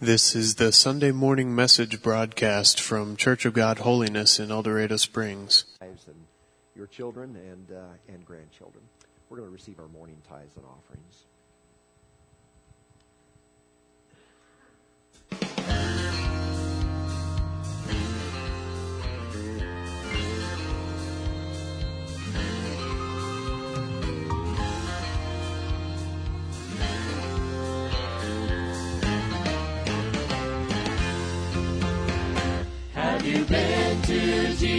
This is the Sunday morning message broadcast from Church of God Holiness in El Dorado Springs. And your children and uh, and grandchildren. We're going to receive our morning tithes and offerings.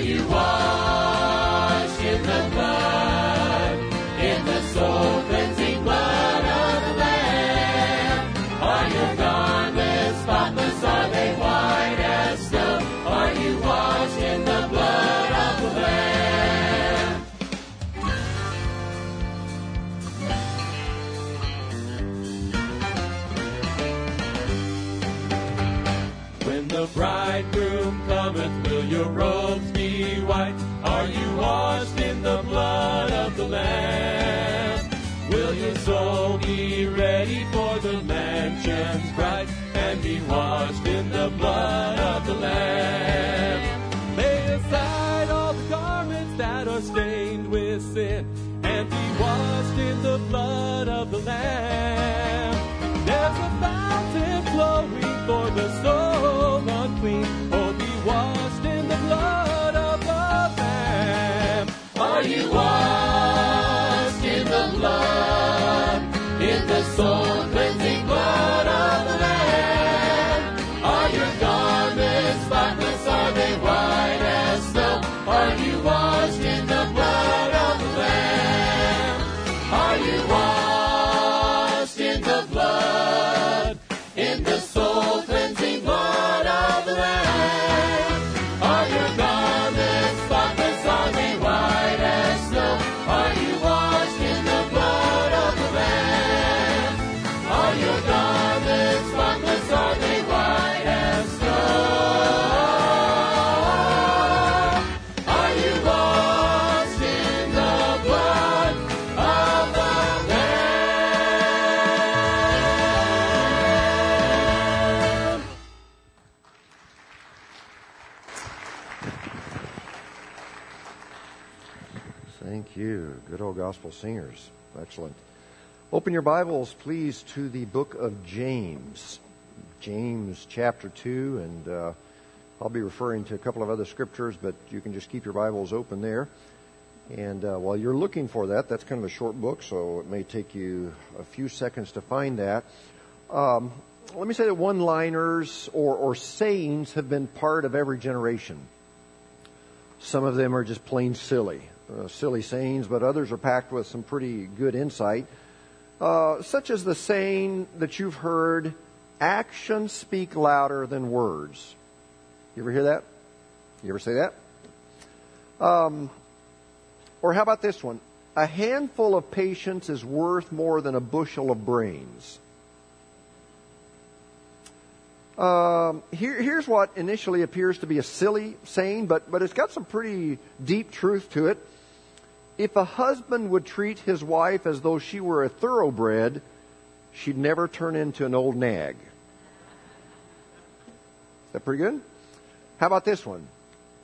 you washed in the blood, washed gospel singers. Excellent. Open your Bibles, please, to the book of James. James chapter 2, and uh, I'll be referring to a couple of other scriptures, but you can just keep your Bibles open there. And uh, while you're looking for that, that's kind of a short book, so it may take you a few seconds to find that. Um, let me say that one liners or, or sayings have been part of every generation. Some of them are just plain silly, uh, silly sayings, but others are packed with some pretty good insight. Uh, such as the saying that you've heard, actions speak louder than words. You ever hear that? You ever say that? Um, or how about this one? A handful of patience is worth more than a bushel of brains. Um, here, here's what initially appears to be a silly saying, but, but it's got some pretty deep truth to it. If a husband would treat his wife as though she were a thoroughbred, she'd never turn into an old nag. Is that pretty good? How about this one?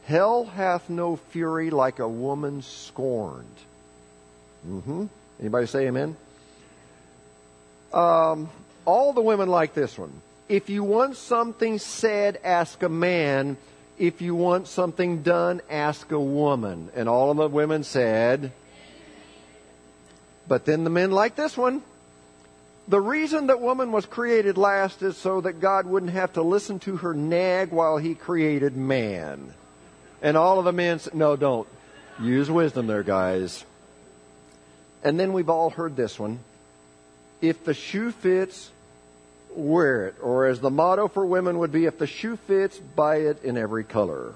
Hell hath no fury like a woman scorned. Mm-hmm. Anybody say amen? Um, all the women like this one. If you want something said, ask a man. If you want something done, ask a woman. And all of the women said, But then the men like this one. The reason that woman was created last is so that God wouldn't have to listen to her nag while he created man. And all of the men said, no, don't. Use wisdom there, guys. And then we've all heard this one. If the shoe fits, wear it. Or as the motto for women would be, if the shoe fits, buy it in every color.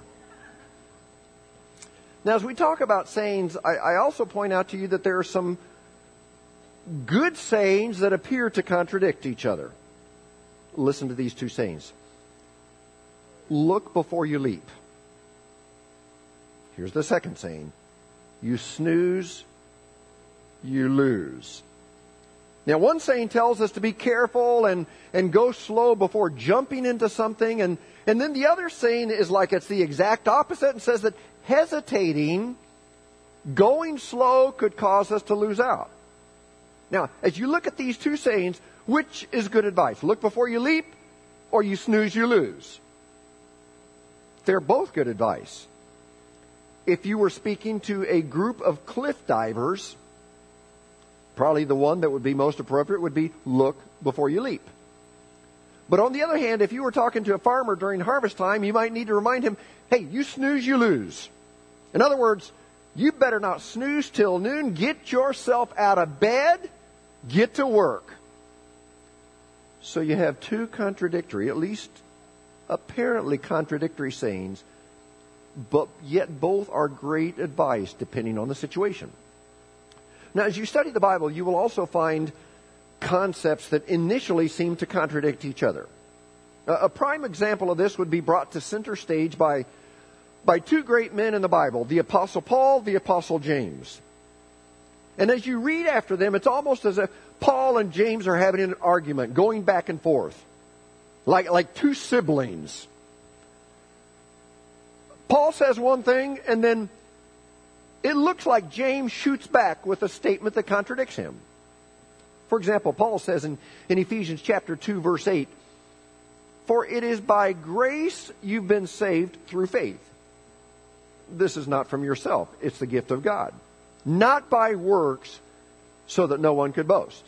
Now, as we talk about sayings, I, I also point out to you that there are some good sayings that appear to contradict each other. Listen to these two sayings. Look before you leap. Here's the second saying. You snooze, you lose. Now, one saying tells us to be careful and, and go slow before jumping into something, and, and then the other saying is like it's the exact opposite and says that hesitating, going slow could cause us to lose out. Now, as you look at these two sayings, which is good advice? Look before you leap, or you snooze, you lose. They're both good advice. If you were speaking to a group of cliff divers, probably the one that would be most appropriate would be look before you leap. But on the other hand, if you were talking to a farmer during harvest time, you might need to remind him, hey, you snooze, you lose. In other words, you better not snooze till noon. Get yourself out of bed. Get to work. So you have two contradictory, at least apparently contradictory sayings, but yet both are great advice depending on the situation. Now, as you study the Bible, you will also find concepts that initially seem to contradict each other. A prime example of this would be brought to center stage by, by two great men in the Bible, the Apostle Paul, the Apostle James. And as you read after them, it's almost as if Paul and James are having an argument, going back and forth, like, like two siblings. Paul says one thing, and then it looks like James shoots back with a statement that contradicts him. For example, Paul says in, in Ephesians chapter 2, verse 8, For it is by grace you've been saved through faith. This is not from yourself, it's the gift of God not by works, so that no one could boast.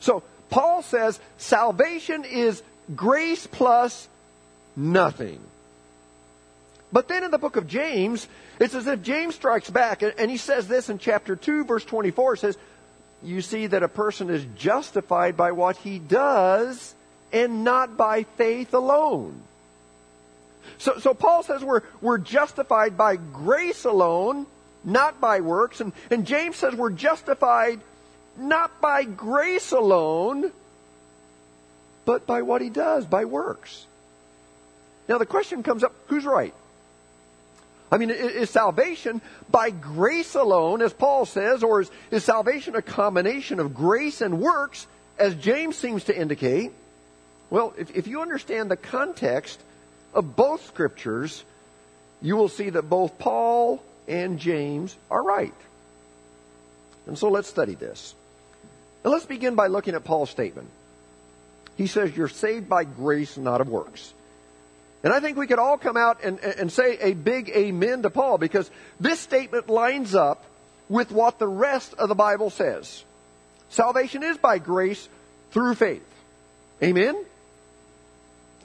So, Paul says salvation is grace plus nothing. But then in the book of James, it's as if James strikes back, and he says this in chapter 2, verse 24. It says, You see that a person is justified by what he does and not by faith alone. So, so Paul says we're, we're justified by grace alone not by works. And, and James says we're justified not by grace alone, but by what he does, by works. Now the question comes up who's right? I mean, is salvation by grace alone, as Paul says, or is, is salvation a combination of grace and works, as James seems to indicate? Well, if, if you understand the context of both scriptures, you will see that both Paul and James are right. And so let's study this. Let's begin by looking at Paul's statement. He says, You're saved by grace, not of works. And I think we could all come out and, and say a big amen to Paul because this statement lines up with what the rest of the Bible says. Salvation is by grace through faith. Amen?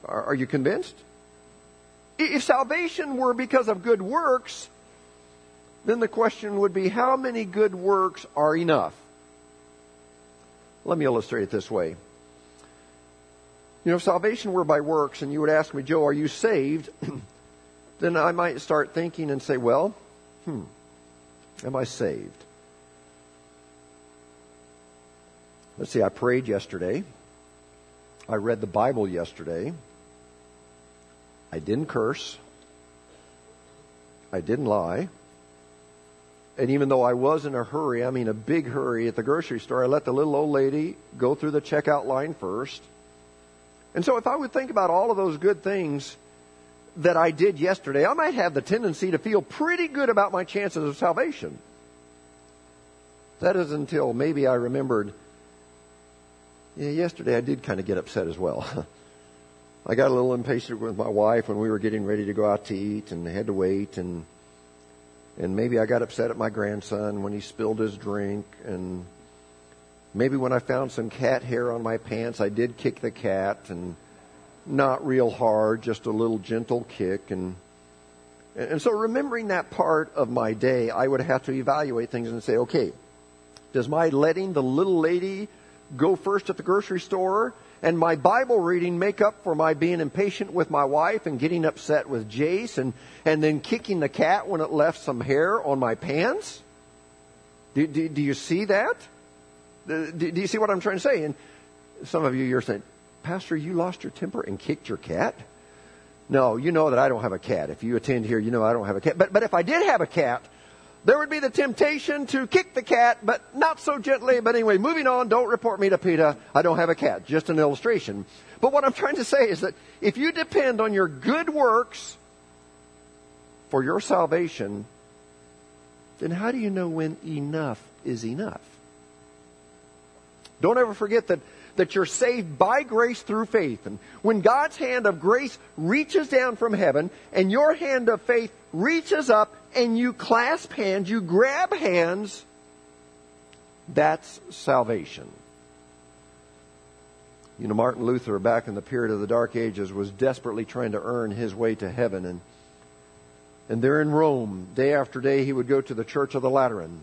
Are, are you convinced? If salvation were because of good works, then the question would be how many good works are enough? Let me illustrate it this way. You know, if salvation were by works and you would ask me, Joe, are you saved? then I might start thinking and say, well, hmm, am I saved? Let's see, I prayed yesterday. I read the Bible yesterday. I didn't curse. I didn't lie. And even though I was in a hurry, I mean a big hurry at the grocery store, I let the little old lady go through the checkout line first. And so if I would think about all of those good things that I did yesterday, I might have the tendency to feel pretty good about my chances of salvation. That is until maybe I remembered, yeah, yesterday I did kind of get upset as well. I got a little impatient with my wife when we were getting ready to go out to eat and had to wait and and maybe I got upset at my grandson when he spilled his drink, and Maybe when I found some cat hair on my pants, I did kick the cat and not real hard, just a little gentle kick. And, and so remembering that part of my day, I would have to evaluate things and say, okay, does my letting the little lady go first at the grocery store and my Bible reading make up for my being impatient with my wife and getting upset with Jace and, and then kicking the cat when it left some hair on my pants? Do, do, do you see that? Do, you see what I'm trying to say? And some of you, you're saying, Pastor, you lost your temper and kicked your cat? No, you know that I don't have a cat. If you attend here, you know I don't have a cat. But, but if I did have a cat, there would be the temptation to kick the cat, but not so gently. But anyway, moving on, don't report me to PETA. I don't have a cat. Just an illustration. But what I'm trying to say is that if you depend on your good works for your salvation, then how do you know when enough is enough? Don't ever forget that, that you're saved by grace through faith. And when God's hand of grace reaches down from heaven and your hand of faith reaches up and you clasp hands, you grab hands, that's salvation. You know, Martin Luther, back in the period of the Dark Ages, was desperately trying to earn his way to heaven. And, and there in Rome, day after day, he would go to the Church of the Lateran.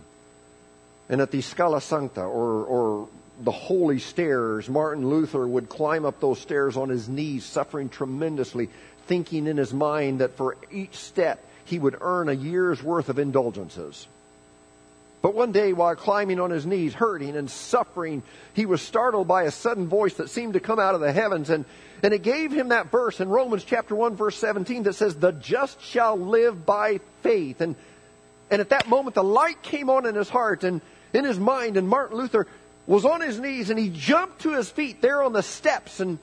And at the Scala Sancta, or, or the holy stairs, Martin Luther would climb up those stairs on his knees, suffering tremendously, thinking in his mind that for each step he would earn a year's worth of indulgences. But one day, while climbing on his knees, hurting and suffering, he was startled by a sudden voice that seemed to come out of the heavens. And, and it gave him that verse in Romans chapter 1, verse 17 that says, The just shall live by faith. And, and at that moment, the light came on in his heart and in his mind. And Martin Luther was on his knees and he jumped to his feet there on the steps. And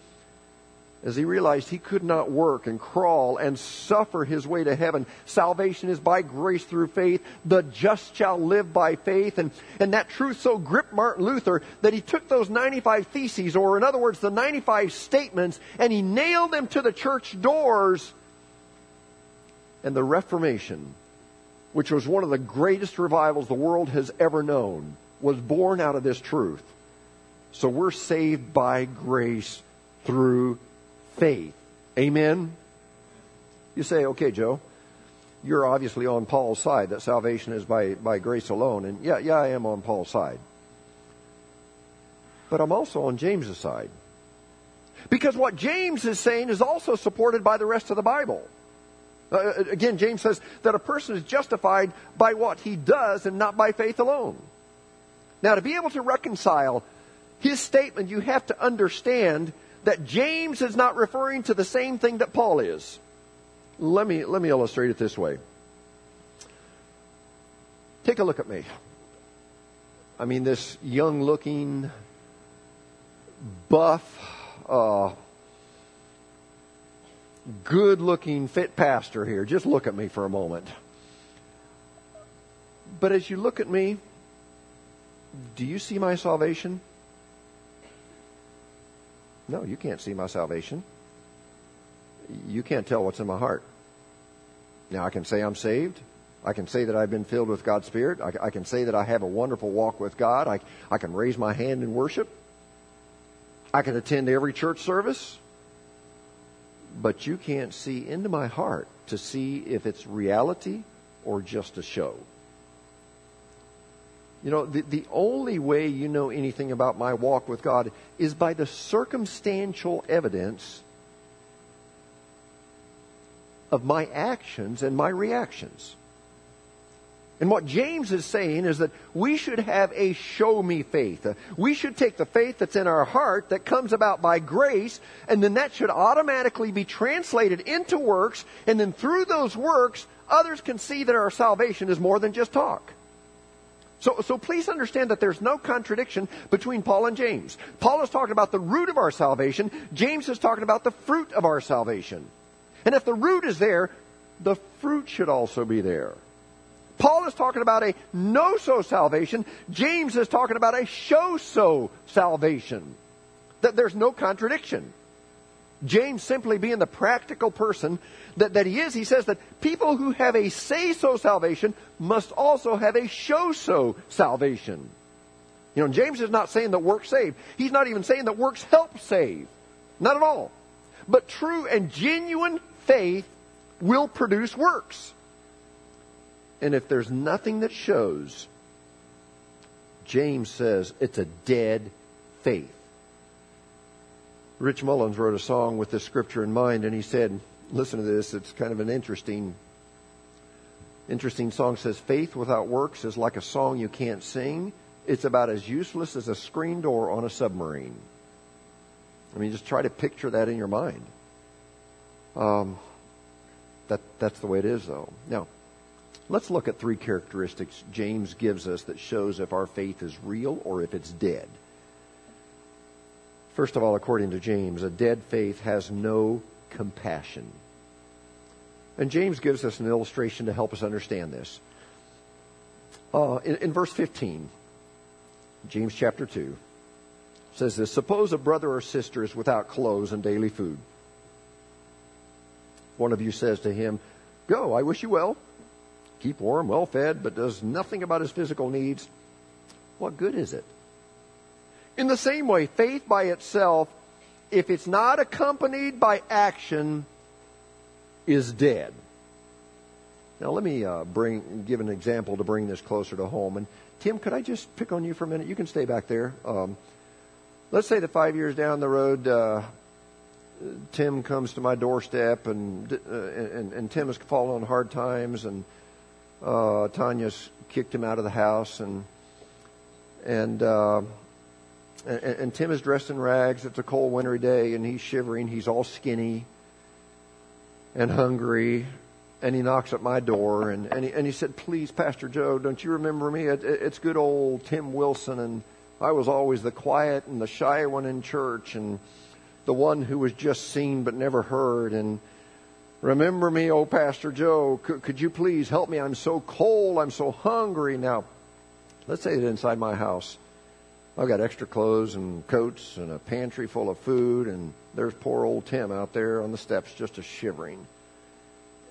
as he realized he could not work and crawl and suffer his way to heaven. Salvation is by grace through faith. The just shall live by faith. And, and that truth so gripped Martin Luther that he took those 95 theses, or in other words, the 95 statements, and he nailed them to the church doors. And the Reformation, which was one of the greatest revivals the world has ever known, was born out of this truth. So we're saved by grace through faith. Amen? You say, okay, Joe, you're obviously on Paul's side that salvation is by, by grace alone. And yeah, yeah, I am on Paul's side. But I'm also on James's side. Because what James is saying is also supported by the rest of the Bible. Uh, again, James says that a person is justified by what he does and not by faith alone. Now, to be able to reconcile his statement, you have to understand that James is not referring to the same thing that Paul is. Let me, let me illustrate it this way. Take a look at me. I mean, this young looking, buff, uh, good looking, fit pastor here. Just look at me for a moment. But as you look at me, do you see my salvation? No, you can't see my salvation. You can't tell what's in my heart. Now, I can say I'm saved. I can say that I've been filled with God's Spirit. I, I can say that I have a wonderful walk with God. I, I can raise my hand in worship. I can attend every church service. But you can't see into my heart to see if it's reality or just a show. You know, the, the only way you know anything about my walk with God is by the circumstantial evidence of my actions and my reactions. And what James is saying is that we should have a show me faith. We should take the faith that's in our heart that comes about by grace, and then that should automatically be translated into works, and then through those works, others can see that our salvation is more than just talk. So, so please understand that there's no contradiction between Paul and James. Paul is talking about the root of our salvation. James is talking about the fruit of our salvation. And if the root is there, the fruit should also be there. Paul is talking about a no-so salvation. James is talking about a show-so salvation. That there's no contradiction. James simply being the practical person that, that he is, he says that people who have a say so salvation must also have a show so salvation. You know, James is not saying that works save. He's not even saying that works help save. Not at all. But true and genuine faith will produce works. And if there's nothing that shows, James says it's a dead faith. Rich Mullins wrote a song with this scripture in mind, and he said, listen to this, it's kind of an interesting interesting song. Says faith without works is like a song you can't sing. It's about as useless as a screen door on a submarine. I mean just try to picture that in your mind. Um, that that's the way it is though. Now let's look at three characteristics james gives us that shows if our faith is real or if it's dead first of all according to james a dead faith has no compassion and James gives us an illustration to help us understand this. Uh, in, in verse 15, James chapter 2 says this Suppose a brother or sister is without clothes and daily food. One of you says to him, Go, I wish you well. Keep warm, well fed, but does nothing about his physical needs. What good is it? In the same way, faith by itself, if it's not accompanied by action, is dead. Now, let me uh, bring give an example to bring this closer to home. And Tim, could I just pick on you for a minute? You can stay back there. Um, let's say that five years down the road, uh, Tim comes to my doorstep, and uh, and, and Tim has fallen on hard times, and uh, Tanya's kicked him out of the house, and and, uh, and and Tim is dressed in rags. It's a cold, wintry day, and he's shivering. He's all skinny and hungry. And he knocks at my door and, and, he, and he said, Please, Pastor Joe, don't you remember me? It, it, it's good old Tim Wilson. And I was always the quiet and the shy one in church and the one who was just seen but never heard. And remember me, oh, Pastor Joe, could, could you please help me? I'm so cold. I'm so hungry. Now, let's say that inside my house, I've got extra clothes and coats and a pantry full of food, and there's poor old Tim out there on the steps just a shivering.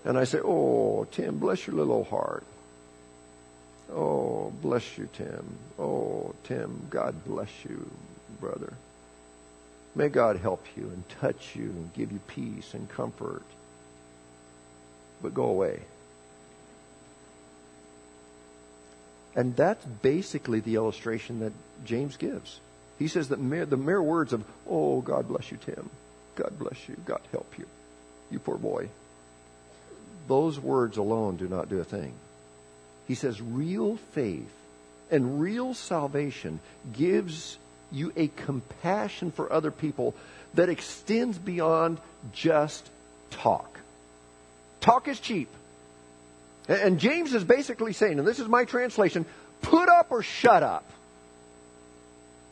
And I say, Oh, Tim, bless your little heart. Oh, bless you, Tim. Oh, Tim, God bless you, brother. May God help you and touch you and give you peace and comfort. But go away. And that's basically the illustration that James gives. He says that mere, the mere words of, oh, God bless you, Tim. God bless you. God help you. You poor boy. Those words alone do not do a thing. He says real faith and real salvation gives you a compassion for other people that extends beyond just talk. Talk is cheap. And James is basically saying, and this is my translation, put up or shut up.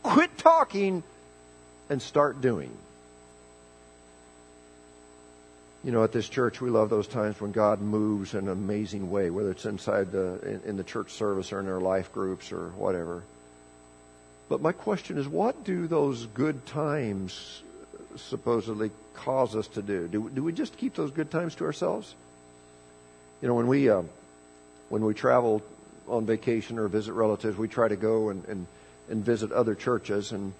Quit talking and start doing. You know, at this church, we love those times when God moves in an amazing way, whether it's inside the in, in the church service or in our life groups or whatever. But my question is, what do those good times supposedly cause us to do? Do, do we just keep those good times to ourselves? You know, when we uh, when we travel on vacation or visit relatives, we try to go and and, and visit other churches. And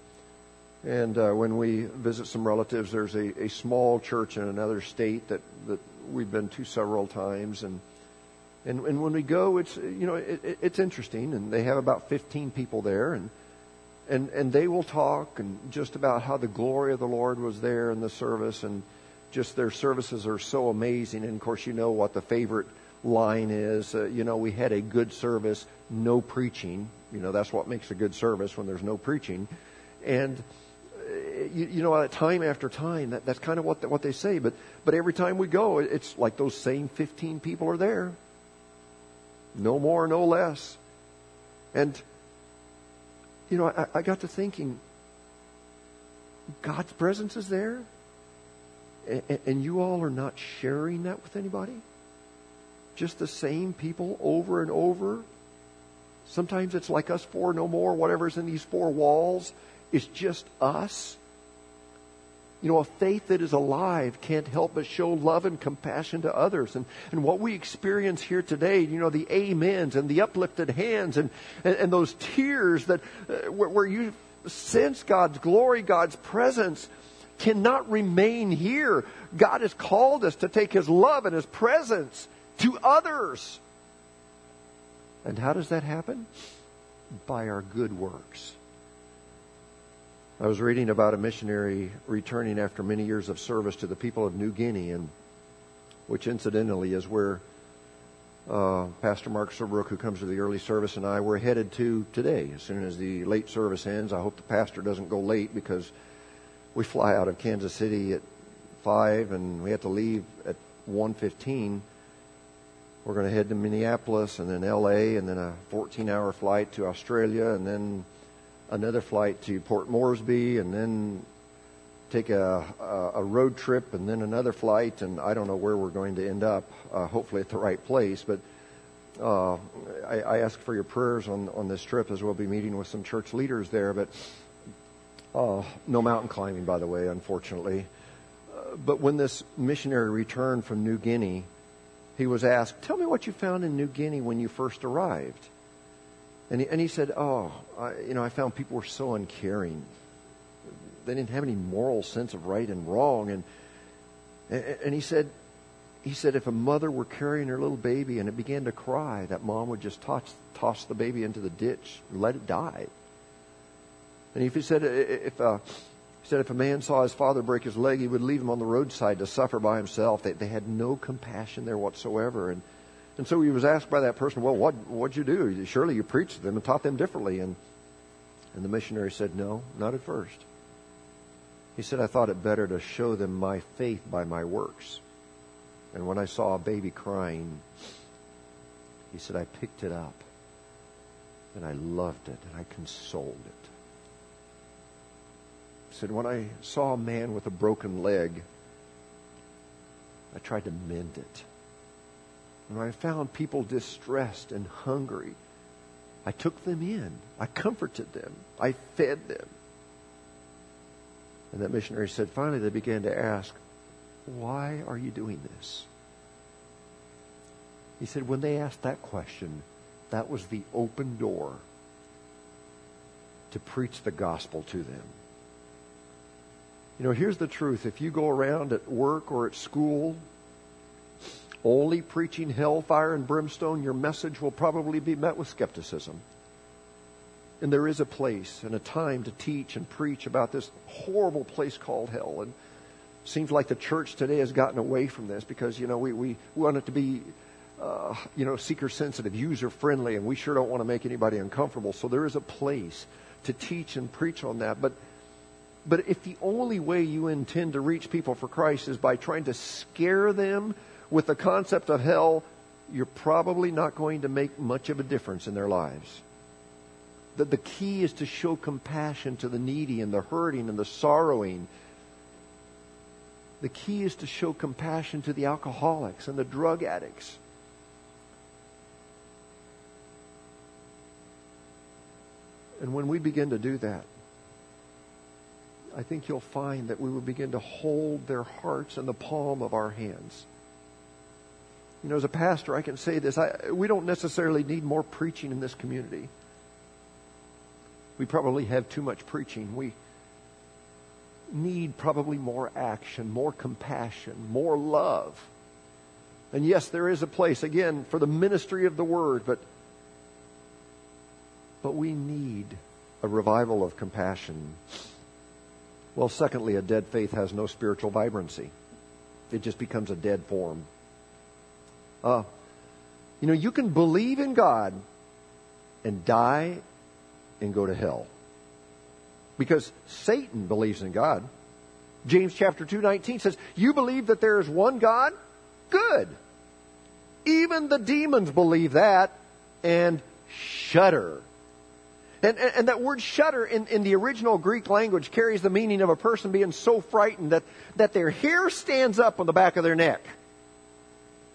and uh, when we visit some relatives, there's a, a small church in another state that that we've been to several times. And and and when we go, it's you know it, it's interesting. And they have about 15 people there, and and and they will talk and just about how the glory of the Lord was there in the service and just their services are so amazing. And of course, you know what the favorite line is. Uh, you know, we had a good service, no preaching. You know, that's what makes a good service when there's no preaching. And uh, you, you know, time after time, that, that's kind of what the, what they say. But but every time we go, it's like those same 15 people are there. No more, no less. And you know, I, I got to thinking, God's presence is there and you all are not sharing that with anybody? Just the same people over and over? Sometimes it's like us four, no more, whatever's in these four walls. It's just us. You know, a faith that is alive can't help but show love and compassion to others. And, and what we experience here today, you know, the amens and the uplifted hands and, and, and those tears that, uh, where, where you sense God's glory, God's presence, cannot remain here. God has called us to take His love and His presence to others. And how does that happen? By our good works. I was reading about a missionary returning after many years of service to the people of New Guinea, and which incidentally is where uh, Pastor Mark Serbrook, who comes to the early service, and I were headed to today. As soon as the late service ends, I hope the pastor doesn't go late because we fly out of Kansas City at five, and we have to leave at one fifteen. We're going to head to Minneapolis, and then L.A., and then a 14-hour flight to Australia, and then another flight to Port Moresby, and then take a, a, a road trip, and then another flight, and I don't know where we're going to end up. Uh, hopefully, at the right place. But uh, I, I ask for your prayers on on this trip, as we'll be meeting with some church leaders there. But uh, no mountain climbing, by the way, unfortunately. Uh, but when this missionary returned from New Guinea, he was asked, "Tell me what you found in New Guinea when you first arrived." And he, and he said, "Oh, I, you know, I found people were so uncaring. They didn't have any moral sense of right and wrong." And and he said, he said, if a mother were carrying her little baby and it began to cry, that mom would just toss toss the baby into the ditch let it die. And if he said, if uh, he said if a man saw his father break his leg, he would leave him on the roadside to suffer by himself. They, they had no compassion there whatsoever. And and so he was asked by that person, well, what what'd you do? Surely you preached to them and taught them differently. And and the missionary said, no, not at first. He said, I thought it better to show them my faith by my works. And when I saw a baby crying, he said, I picked it up and I loved it and I consoled it. Said, when I saw a man with a broken leg, I tried to mend it. When I found people distressed and hungry, I took them in. I comforted them. I fed them. And that missionary said, finally, they began to ask, why are you doing this? He said, when they asked that question, that was the open door to preach the gospel to them. You know, here's the truth. If you go around at work or at school only preaching hellfire and brimstone, your message will probably be met with skepticism. And there is a place and a time to teach and preach about this horrible place called hell. And it seems like the church today has gotten away from this because, you know, we, we want it to be, uh, you know, seeker sensitive, user friendly, and we sure don't want to make anybody uncomfortable. So there is a place to teach and preach on that. But but if the only way you intend to reach people for Christ is by trying to scare them with the concept of hell, you're probably not going to make much of a difference in their lives. That the key is to show compassion to the needy and the hurting and the sorrowing. The key is to show compassion to the alcoholics and the drug addicts. And when we begin to do that, I think you'll find that we will begin to hold their hearts in the palm of our hands. You know, as a pastor, I can say this. I, we don't necessarily need more preaching in this community. We probably have too much preaching. We need probably more action, more compassion, more love. And yes, there is a place, again, for the ministry of the word, but, but we need a revival of compassion. Well, secondly, a dead faith has no spiritual vibrancy. It just becomes a dead form. Uh, you know, you can believe in God and die and go to hell. Because Satan believes in God. James chapter 2, 19 says, You believe that there is one God? Good. Even the demons believe that and shudder. And, and, and, that word shudder in, in the original Greek language carries the meaning of a person being so frightened that, that their hair stands up on the back of their neck.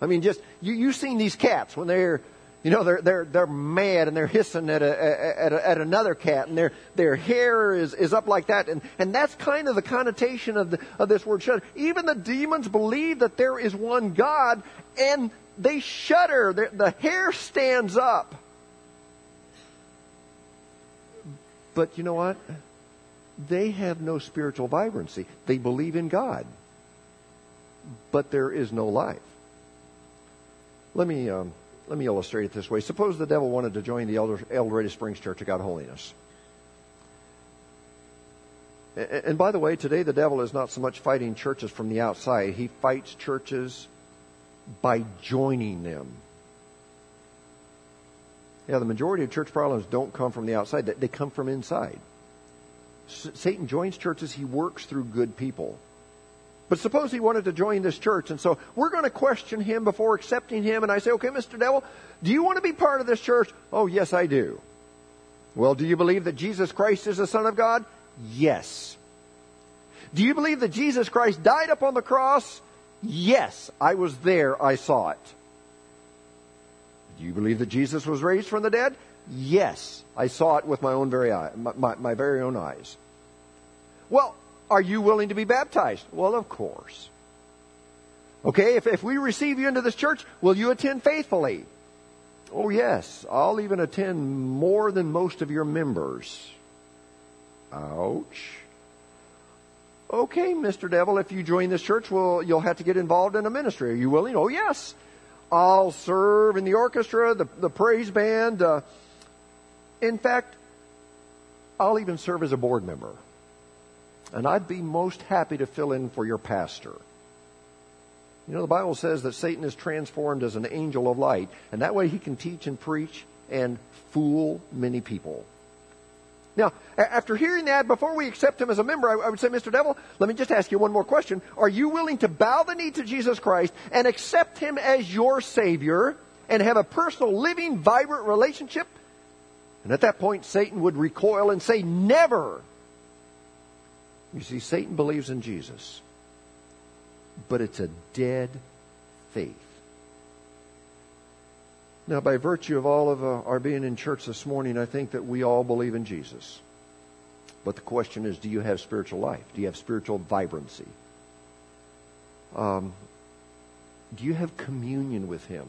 I mean, just, you, you've seen these cats when they're, You know, they're, they're, they're mad and they're hissing at, a, at, a, at another cat and their, their hair is, is up like that. And, and that's kind of the connotation of, the, of this word shudder. Even the demons believe that there is one God and they shudder. The hair stands up. But you know what? They have no spiritual vibrancy. They believe in God. But there is no life. Let me, um, let me illustrate it this way. Suppose the devil wanted to join the El Dorado Springs Church of God Holiness. And by the way, today the devil is not so much fighting churches from the outside. He fights churches by joining them. Yeah, the majority of church problems don't come from the outside, they come from inside. Satan joins churches, he works through good people. But suppose he wanted to join this church, and so we're going to question him before accepting him, and I say, okay, Mr. Devil, do you want to be part of this church? Oh, yes, I do. Well, do you believe that Jesus Christ is the Son of God? Yes. Do you believe that Jesus Christ died upon the cross? Yes, I was there, I saw it. Do you believe that Jesus was raised from the dead? Yes, I saw it with my own very eye, my, my, my very own eyes. Well, are you willing to be baptized? Well, of course. Okay, if, if we receive you into this church, will you attend faithfully? Oh, yes, I'll even attend more than most of your members. Ouch. Okay, Mr. Devil, if you join this church, well, you'll have to get involved in a ministry. Are you willing? Oh, yes. I'll serve in the orchestra, the, the praise band. Uh, in fact, I'll even serve as a board member. And I'd be most happy to fill in for your pastor. You know, the Bible says that Satan is transformed as an angel of light, and that way he can teach and preach and fool many people. Now, after hearing that, before we accept him as a member, I would say, Mr. Devil, let me just ask you one more question. Are you willing to bow the knee to Jesus Christ and accept him as your Savior and have a personal, living, vibrant relationship? And at that point, Satan would recoil and say, Never! You see, Satan believes in Jesus, but it's a dead faith. Now, by virtue of all of uh, our being in church this morning, I think that we all believe in Jesus. But the question is, do you have spiritual life? Do you have spiritual vibrancy? Um, do you have communion with Him?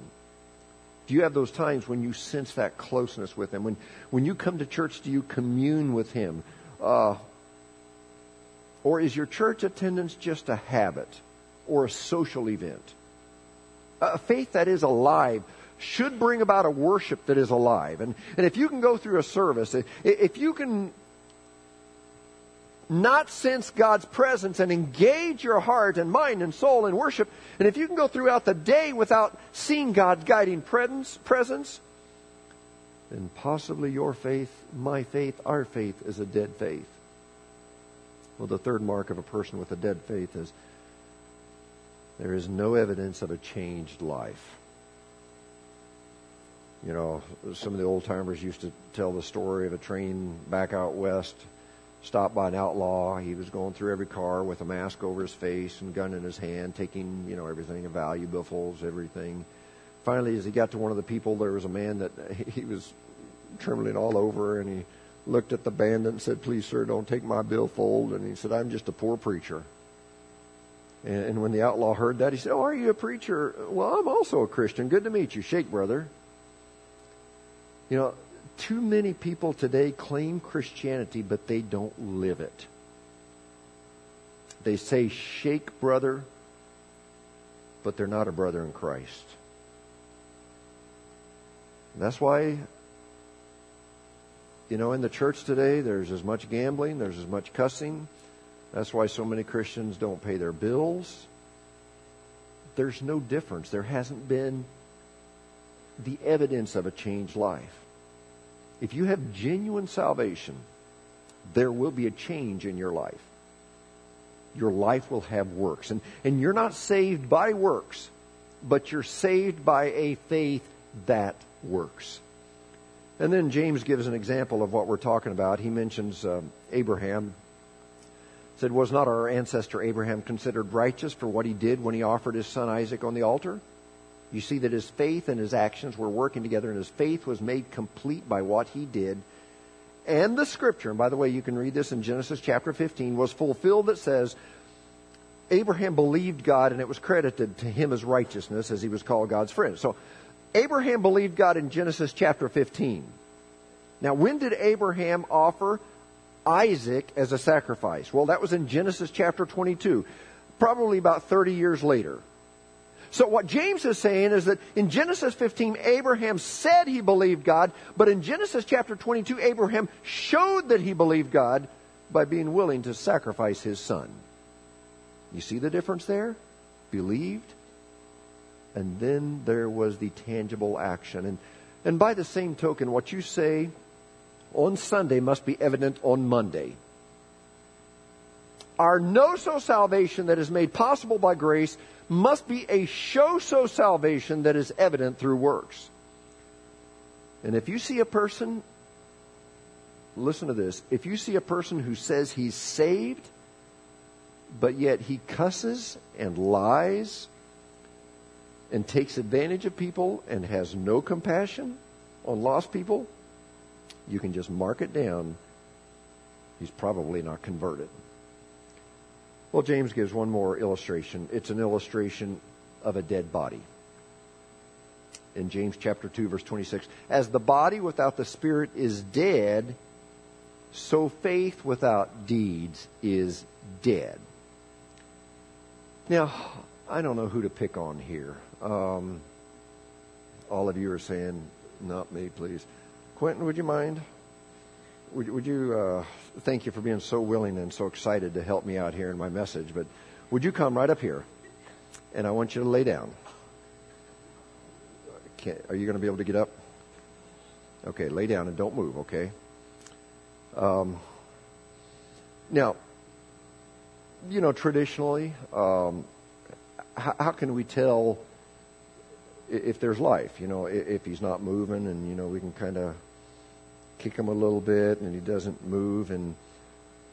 Do you have those times when you sense that closeness with Him? When, when you come to church, do you commune with Him? Uh, or is your church attendance just a habit or a social event? A faith that is alive should bring about a worship that is alive. And, and if you can go through a service, if you can not sense God's presence and engage your heart and mind and soul in worship, and if you can go throughout the day without seeing God's guiding presence, presence then possibly your faith, my faith, our faith is a dead faith. Well, the third mark of a person with a dead faith is there is no evidence of a changed life. You know, some of the old timers used to tell the story of a train back out west, stopped by an outlaw. He was going through every car with a mask over his face and gun in his hand, taking, you know, everything, valuables, everything. Finally, as he got to one of the people, there was a man that he was trembling all over, and he looked at the bandit and said, Please, sir, don't take my billfold. And he said, I'm just a poor preacher. And, and when the outlaw heard that, he said, Oh, are you a preacher? Well, I'm also a Christian. Good to meet you. Shake, brother. You know, too many people today claim Christianity, but they don't live it. They say, Shake, brother, but they're not a brother in Christ. And that's why you know, in the church today, there's as much gambling, there's as much cussing. That's why so many Christians don't pay their bills. There's no difference. There hasn't been the evidence of a changed life. If you have genuine salvation, there will be a change in your life. Your life will have works. And, and you're not saved by works, but you're saved by a faith that works. And then James gives an example of what we're talking about. He mentions um, Abraham. Said, Was not our ancestor Abraham considered righteous for what he did when he offered his son Isaac on the altar? You see that his faith and his actions were working together, and his faith was made complete by what he did. And the scripture, and by the way, you can read this in Genesis chapter 15, was fulfilled that says, Abraham believed God, and it was credited to him as righteousness, as he was called God's friend. So, Abraham believed God in Genesis chapter 15. Now, when did Abraham offer Isaac as a sacrifice? Well, that was in Genesis chapter 22, probably about 30 years later. So what James is saying is that in Genesis 15, Abraham said he believed God, but in Genesis chapter 22, Abraham showed that he believed God by being willing to sacrifice his son. You see the difference there? Believed, and then there was the tangible action. And, and by the same token, what you say on Sunday must be evident on Monday. Our know so salvation that is made possible by grace must be a show so salvation that is evident through works. And if you see a person, listen to this, if you see a person who says he's saved, but yet he cusses and lies and takes advantage of people and has no compassion on lost people, you can just mark it down. He's probably not converted. Well, James gives one more illustration. It's an illustration of a dead body. In James chapter 2 verse 26, as the body without the spirit is dead, so faith without deeds is dead. Now, I don't know who to pick on here. Um, all of you are saying, not me, please. Quentin, would you mind? Would, would you, uh, thank you for being so willing and so excited to help me out here in my message, but would you come right up here? And I want you to lay down. Can, are you going to be able to get up? Okay, lay down and don't move, okay? Um, now, you know, traditionally, um, how, how can we tell if there's life? You know, if he's not moving, and you know, we can kind of kick him a little bit, and he doesn't move, and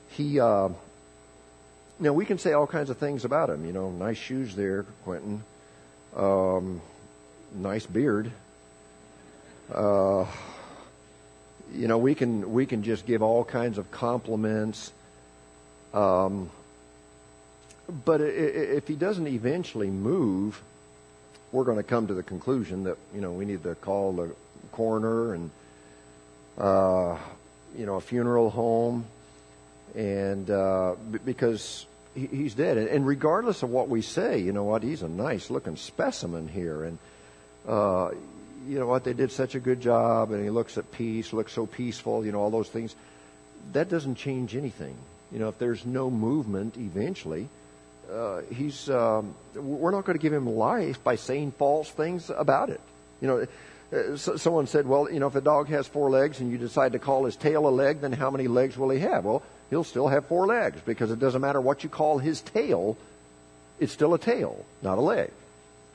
he. Uh, now we can say all kinds of things about him. You know, nice shoes there, Quentin. Um, nice beard. Uh, you know, we can we can just give all kinds of compliments. Um, but if he doesn't eventually move, we're going to come to the conclusion that you know we need to call the coroner and uh, you know a funeral home, and uh, because he, he's dead. And regardless of what we say, you know what, he's a nice looking specimen here, and uh, you know what, they did such a good job, and he looks at peace, looks so peaceful, you know all those things. That doesn't change anything. You know, if there's no movement eventually, uh, he's um, we're not going to give him life by saying false things about it. You know, uh, so, someone said, well, you know, if a dog has four legs and you decide to call his tail a leg, then how many legs will he have? Well, he'll still have four legs because it doesn't matter what you call his tail, it's still a tail, not a leg.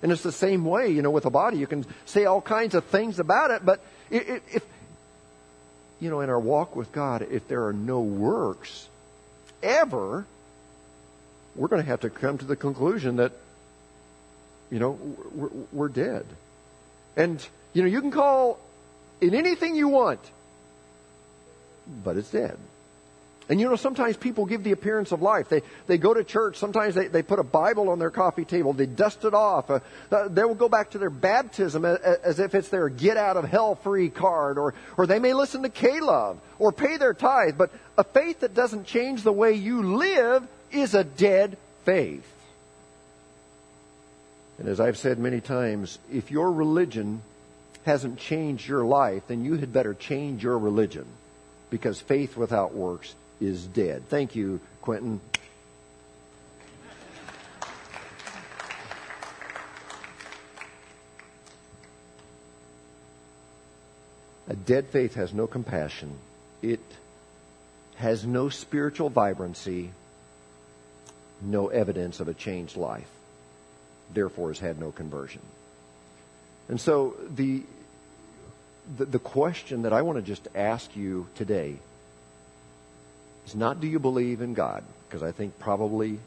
And it's the same way, you know, with a body. You can say all kinds of things about it, but if, if you know, in our walk with God, if there are no works ever, we're going to have to come to the conclusion that, you know, we're, we're dead. And, you know, you can call in anything you want, but it's dead. And you know, sometimes people give the appearance of life. They, they go to church, sometimes they, they put a Bible on their coffee table, they dust it off. Uh, uh they will go back to their baptism as, as if it's their get out of hell free card, or, or they may listen to K-Love, or pay their tithe. But a faith that doesn't change the way you live is a dead faith. And as I've said many times, if your religion hasn't changed your life, then you had better change your religion because faith without works is dead. Thank you, Quentin. A dead faith has no compassion. It has no spiritual vibrancy no evidence of a changed life, therefore has had no conversion. And so the, the, the question that I want to just ask you today is not do you believe in God? Because I think probably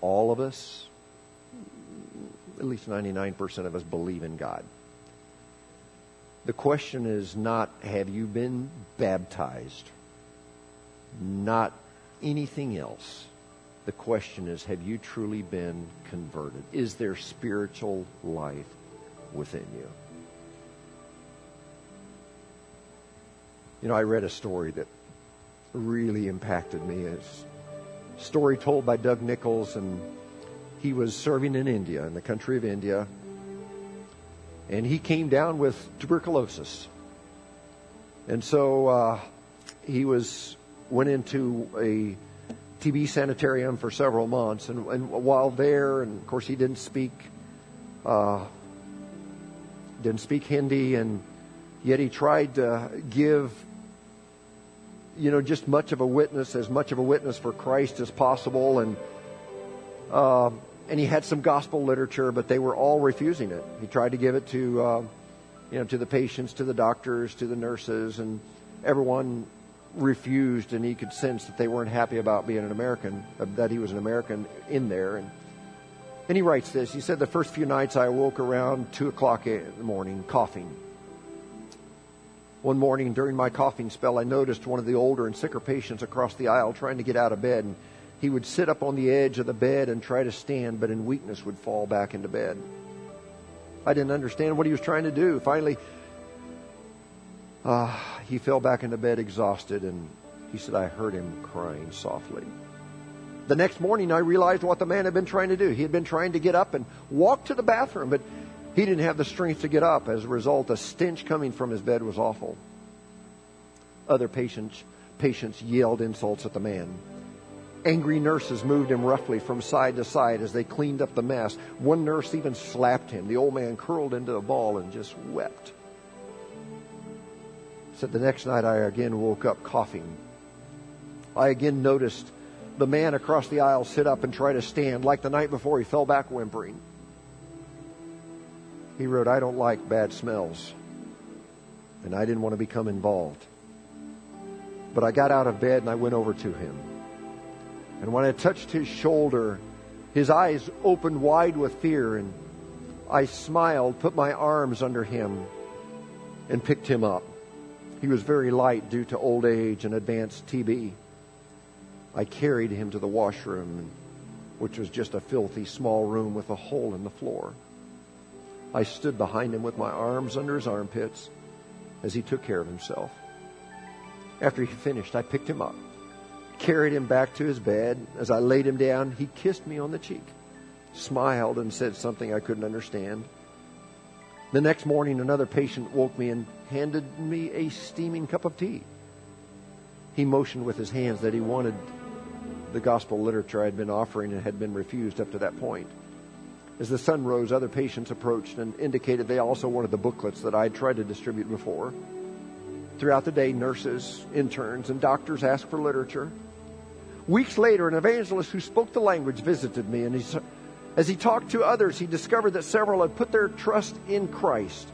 all of us, at least 99% of us believe in God. The question is not, have you been baptized? Not anything else. The question is, have you truly been converted? Is there spiritual life within you? You know, I read a story that really impacted me. It's a story told by Doug Nichols, and he was serving in India, in the country of India, and he came down with tuberculosis. And so uh, he was went into a TB sanitarium for several months, and, and while there, and of course he didn't speak uh, didn't speak Hindi, and yet he tried to give you know just much of a witness, as much of a witness for Christ as possible, and uh, and he had some gospel literature, but they were all refusing it. He tried to give it to, uh, you know, to the patients, to the doctors, to the nurses, and everyone refused. And he could sense that they weren't happy about being an American, uh, that he was an American in there. And and he writes this. He said, "The first few nights I awoke around two o'clock in the morning, coughing." One morning during my coughing spell, I noticed one of the older and sicker patients across the aisle trying to get out of bed. And he would sit up on the edge of the bed and try to stand, but in weakness would fall back into bed. I didn't understand what he was trying to do. Finally, uh, he fell back into bed exhausted, and he said, I heard him crying softly. The next morning, I realized what the man had been trying to do. He had been trying to get up and walk to the bathroom, but he didn't have the strength to get up. As a result, the stench coming from his bed was awful. Other patients, patients yelled insults at the man. Angry nurses moved him roughly from side to side as they cleaned up the mess. One nurse even slapped him. The old man curled into a ball and just wept. Said the next night I again woke up coughing. I again noticed the man across the aisle sit up and try to stand. Like the night before, he fell back whimpering. He wrote, I don't like bad smells, and I didn't want to become involved. But I got out of bed and I went over to him. And when I touched his shoulder, his eyes opened wide with fear, and I smiled, put my arms under him, and picked him up. He was very light due to old age and advanced TB. I carried him to the washroom, which was just a filthy small room with a hole in the floor. I stood behind him with my arms under his armpits as he took care of himself. After he finished, I picked him up carried him back to his bed. As I laid him down, he kissed me on the cheek, smiled, and said something I couldn't understand. The next morning, another patient woke me and handed me a steaming cup of tea. He motioned with his hands that he wanted the gospel literature I had been offering and had been refused up to that point. As the sun rose, other patients approached and indicated they also wanted the booklets that I had tried to distribute before. Throughout the day, nurses, interns, and doctors asked for literature. Weeks later, an evangelist who spoke the language visited me, and he, as he talked to others, he discovered that several had put their trust in Christ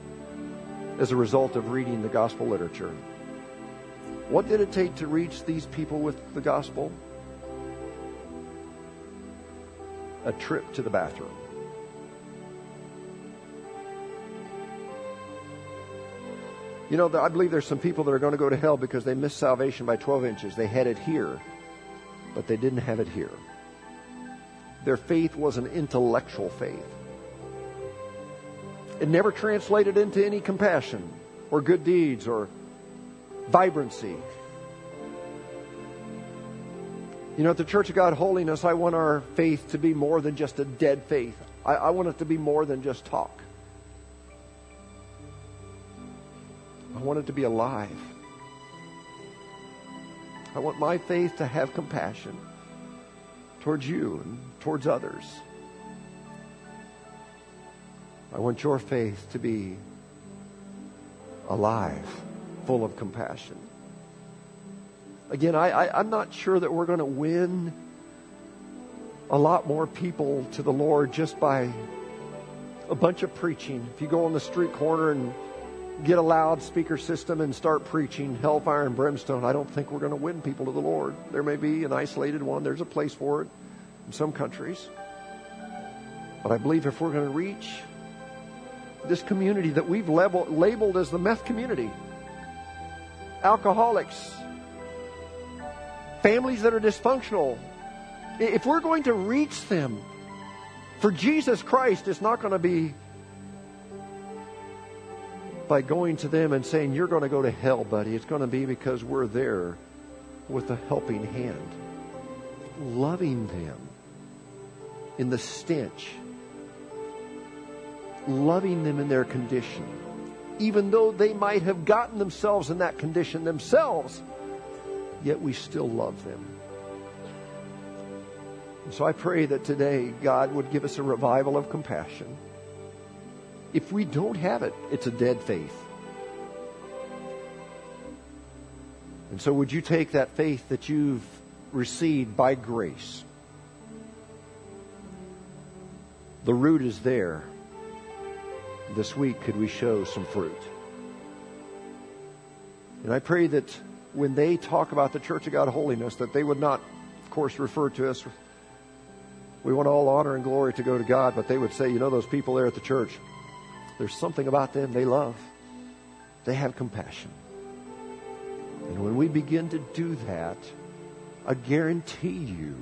as a result of reading the gospel literature. What did it take to reach these people with the gospel? A trip to the bathroom. You know, I believe there's some people that are going to go to hell because they missed salvation by 12 inches. They had it here but they didn't have it here. Their faith was an intellectual faith. It never translated into any compassion or good deeds or vibrancy. You know, at the Church of God Holiness, I want our faith to be more than just a dead faith. I, I want it to be more than just talk. I want it to be alive. I want my faith to have compassion towards you and towards others. I want your faith to be alive, full of compassion. Again, I, I, am not sure that we're going to win a lot more people to the Lord just by a bunch of preaching. If you go on the street corner and get a loudspeaker system and start preaching hellfire and brimstone, I don't think we're going to win people to the Lord. There may be an isolated one, there's a place for it in some countries. But I believe if we're going to reach this community that we've label, labeled as the meth community, alcoholics, families that are dysfunctional, if we're going to reach them for Jesus Christ, it's not going to be by going to them and saying, You're going to go to hell, buddy. It's going to be because we're there with a helping hand, loving them in the stench, loving them in their condition, even though they might have gotten themselves in that condition themselves, yet we still love them. And so I pray that today God would give us a revival of compassion. If we don't have it, it's a dead faith. And so, would you take that faith that you've received by grace? The root is there. This week, could we show some fruit? And I pray that when they talk about the Church of God holiness, that they would not, of course, refer to us. We want all honor and glory to go to God, but they would say, you know, those people there at the church, there's something about them they love. They have compassion. And when we begin to do that, I guarantee you,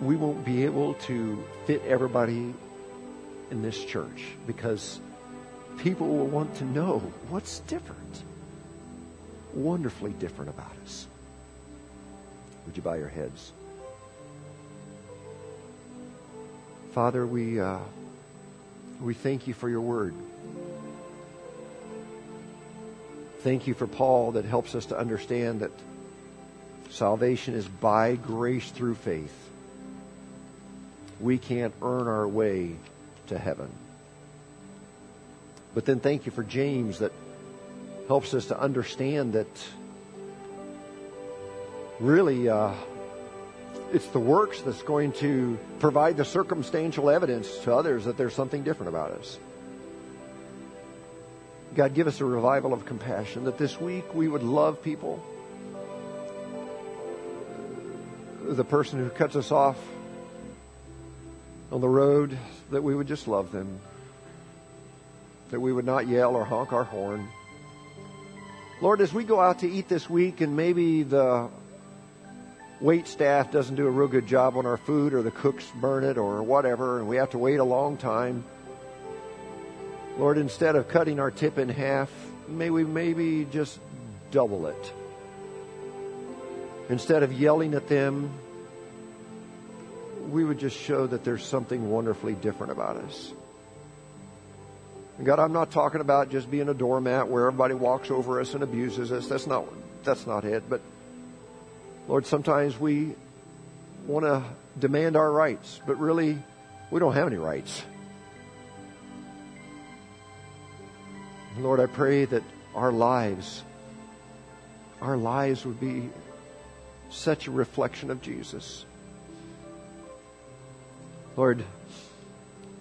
we won't be able to fit everybody in this church because people will want to know what's different, wonderfully different about us. Would you bow your heads? Father, we, uh, we thank you for your word. Thank you for Paul that helps us to understand that salvation is by grace through faith. We can't earn our way to heaven. But then thank you for James that helps us to understand that really uh, it's the works that's going to provide the circumstantial evidence to others that there's something different about us. God, give us a revival of compassion that this week we would love people. The person who cuts us off on the road, that we would just love them. That we would not yell or honk our horn. Lord, as we go out to eat this week and maybe the wait staff doesn't do a real good job on our food or the cooks burn it or whatever and we have to wait a long time. Lord, instead of cutting our tip in half, may we maybe just double it. Instead of yelling at them, we would just show that there's something wonderfully different about us. God, I'm not talking about just being a doormat where everybody walks over us and abuses us. That's not that's not it. But Lord, sometimes we want to demand our rights, but really we don't have any rights. Lord, I pray that our lives, our lives would be such a reflection of Jesus. Lord,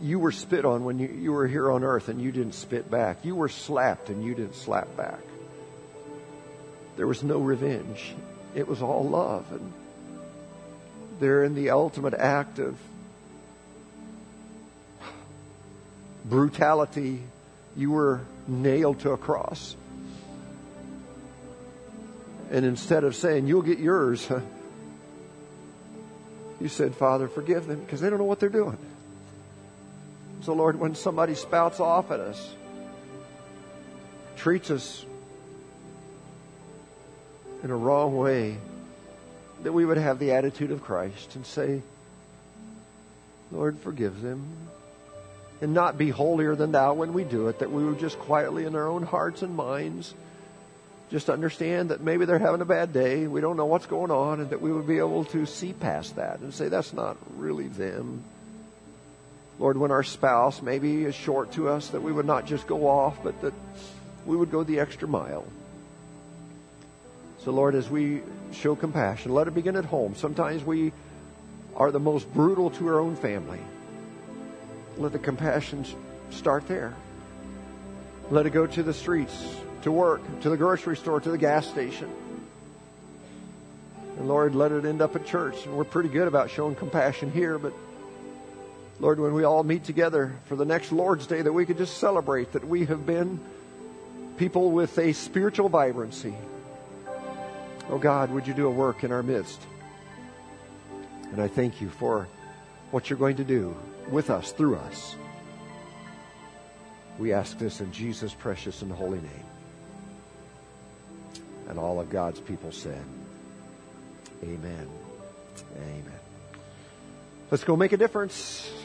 you were spit on when you, you were here on earth and you didn't spit back. You were slapped and you didn't slap back. There was no revenge. It was all love. And there in the ultimate act of brutality, you were nailed to a cross. And instead of saying, You'll get yours, you said, Father, forgive them because they don't know what they're doing. So, Lord, when somebody spouts off at us, treats us in a wrong way, that we would have the attitude of Christ and say, Lord, forgive them. And not be holier than thou when we do it, that we would just quietly in our own hearts and minds just understand that maybe they're having a bad day, we don't know what's going on, and that we would be able to see past that and say, that's not really them. Lord, when our spouse maybe is short to us, that we would not just go off, but that we would go the extra mile. So, Lord, as we show compassion, let it begin at home. Sometimes we are the most brutal to our own family. Let the compassion start there. Let it go to the streets, to work, to the grocery store, to the gas station. And Lord, let it end up at church. And we're pretty good about showing compassion here, but Lord, when we all meet together for the next Lord's Day, that we could just celebrate that we have been people with a spiritual vibrancy. Oh God, would you do a work in our midst? And I thank you for what you're going to do with us, through us. We ask this in Jesus' precious and holy name. And all of God's people said, Amen. Amen. Let's go make a difference.